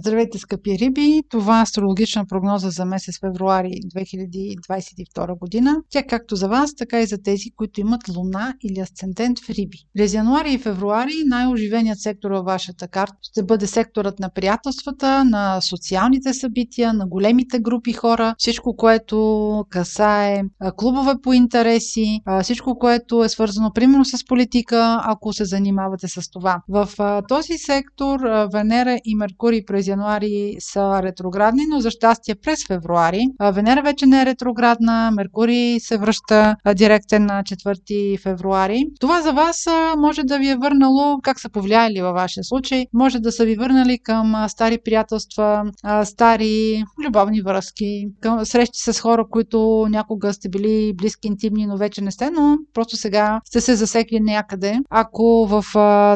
Здравейте, скъпи риби! Това е астрологична прогноза за месец февруари 2022 година. Тя както за вас, така и за тези, които имат луна или асцендент в риби. През януари и февруари най-оживеният сектор във вашата карта ще бъде секторът на приятелствата, на социалните събития, на големите групи хора, всичко, което касае клубове по интереси, всичко, което е свързано примерно с политика, ако се занимавате с това. В този сектор Венера и Меркурий през януари са ретроградни, но за щастие през февруари. Венера вече не е ретроградна, Меркурий се връща директен на 4 февруари. Това за вас може да ви е върнало, как са повлияли във вашия случай, може да са ви върнали към стари приятелства, стари любовни връзки, към срещи с хора, които някога сте били близки, интимни, но вече не сте, но просто сега сте се засекли някъде. Ако в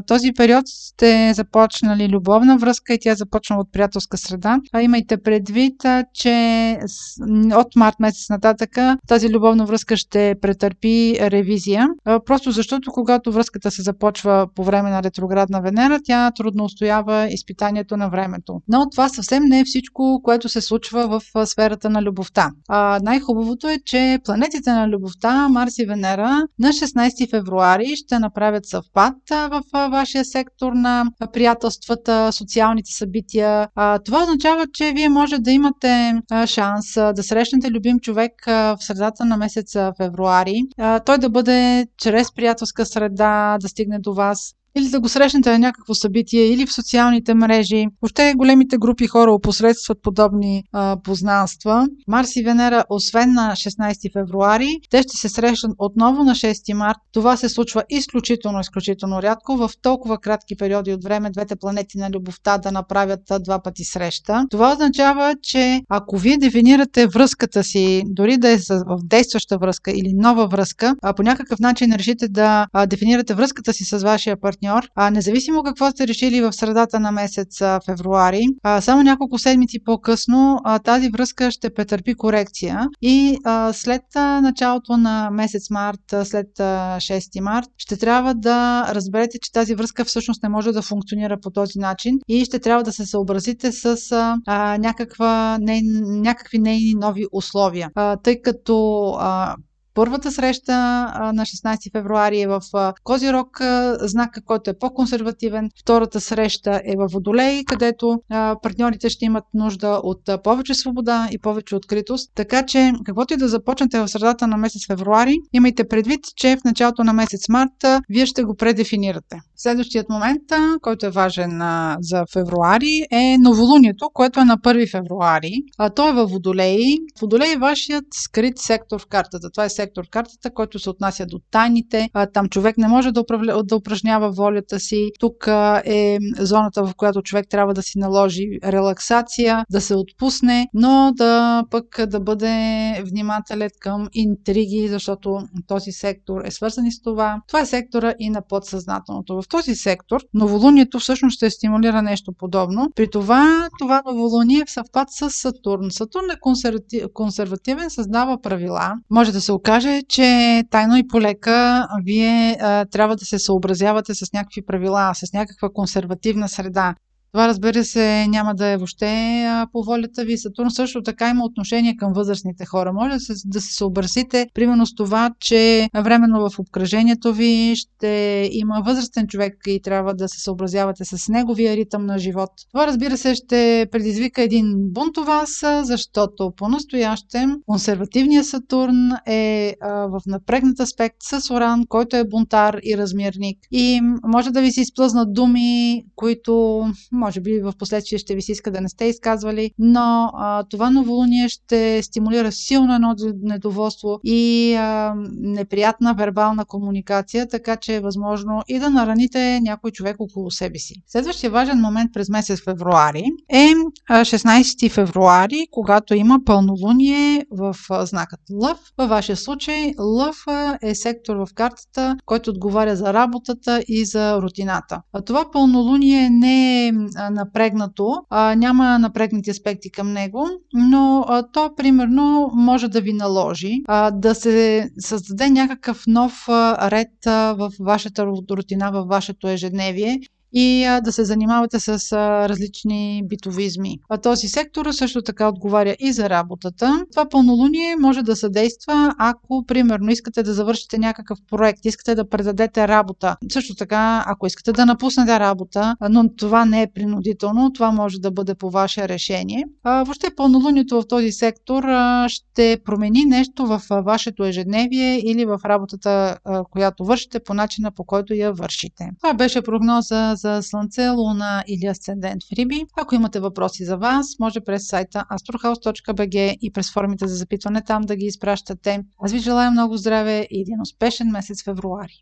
този период сте започнали любовна връзка и тя започна от приятелска среда. А имайте предвид, че от март месец нататъка тази любовна връзка ще претърпи ревизия. Просто защото когато връзката се започва по време на ретроградна Венера, тя трудно устоява изпитанието на времето. Но това съвсем не е всичко, което се случва в сферата на любовта. А, най-хубавото е, че планетите на любовта, Марс и Венера, на 16 февруари ще направят съвпад в вашия сектор на приятелствата, социалните събития, а, това означава, че вие може да имате а, шанс а, да срещнете любим човек а, в средата на месеца февруари. А, той да бъде чрез приятелска среда да стигне до вас или да го срещнете на някакво събитие, или в социалните мрежи. Въобще големите групи хора опосредстват подобни а, познанства. Марс и Венера, освен на 16 февруари, те ще се срещнат отново на 6 март. Това се случва изключително, изключително рядко. В толкова кратки периоди от време двете планети на любовта да направят два пъти среща. Това означава, че ако вие дефинирате връзката си, дори да е в действаща връзка или нова връзка, а по някакъв начин решите да дефинирате връзката си с вашия партньор, партньор. А, независимо какво сте решили в средата на месец февруари, а, само няколко седмици по-късно а, тази връзка ще претърпи корекция и а, след а, началото на месец март, а, след а, 6 март, ще трябва да разберете, че тази връзка всъщност не може да функционира по този начин и ще трябва да се съобразите с а, а, някаква, не, някакви нейни нови условия. А, тъй като а, Първата среща на 16 февруари е в Козирог, знака, който е по-консервативен. Втората среща е в Водолей, където партньорите ще имат нужда от повече свобода и повече откритост. Така че, каквото и да започнете в средата на месец февруари, имайте предвид, че в началото на месец март вие ще го предефинирате. Следващият момент, който е важен за февруари, е новолунието, което е на 1 февруари. А той е във Водолей. Водолей е вашият скрит сектор в картата. Това е сектор картата, който се отнася до тайните. Там човек не може да, управля, да упражнява волята си. Тук е зоната, в която човек трябва да си наложи релаксация, да се отпусне, но да пък да бъде внимателен към интриги, защото този сектор е свързан и с това. Това е сектора и на подсъзнателното. В този сектор новолунието всъщност ще стимулира нещо подобно. При това, това новолуние е в съвпад с Сатурн. Сатурн е консервативен, създава правила. Може да се окаже каже, че тайно и полека вие а, трябва да се съобразявате с някакви правила, с някаква консервативна среда. Това, разбира се, няма да е въобще по волята ви. Сатурн също така има отношение към възрастните хора. Може да се, да се съобразите, примерно с това, че временно в обкръжението ви ще има възрастен човек и трябва да се съобразявате с неговия ритъм на живот. Това, разбира се, ще предизвика един бунт у вас, защото по-настоящем консервативният Сатурн е в напрегнат аспект с Оран, който е бунтар и размирник. И може да ви се изплъзнат думи, които може би в последствие ще ви се иска да не сте изказвали, но а, това новолуние ще стимулира силно едно недоволство и а, неприятна вербална комуникация, така че е възможно и да нараните някой човек около себе си. Следващия важен момент през месец февруари е 16 февруари, когато има пълнолуние в знакът Лъв. Във вашия случай Лъв е сектор в картата, който отговаря за работата и за рутината. А това пълнолуние не е напрегнато, няма напрегнати аспекти към него, но то примерно може да ви наложи да се създаде някакъв нов ред в вашата рутина, в вашето ежедневие и да се занимавате с различни битовизми. А този сектор също така отговаря и за работата. Това пълнолуние може да съдейства, ако примерно искате да завършите някакъв проект, искате да предадете работа. Също така, ако искате да напуснете работа, но това не е принудително, това може да бъде по ваше решение. А, въобще пълнолунието в този сектор а, ще промени нещо в вашето ежедневие или в работата, а, която вършите по начина по който я вършите. Това беше прогноза за Слънце, Луна или Асцендент в Риби. Ако имате въпроси за вас, може през сайта astrohouse.bg и през формите за запитване там да ги изпращате. Аз ви желая много здраве и един успешен месец февруари.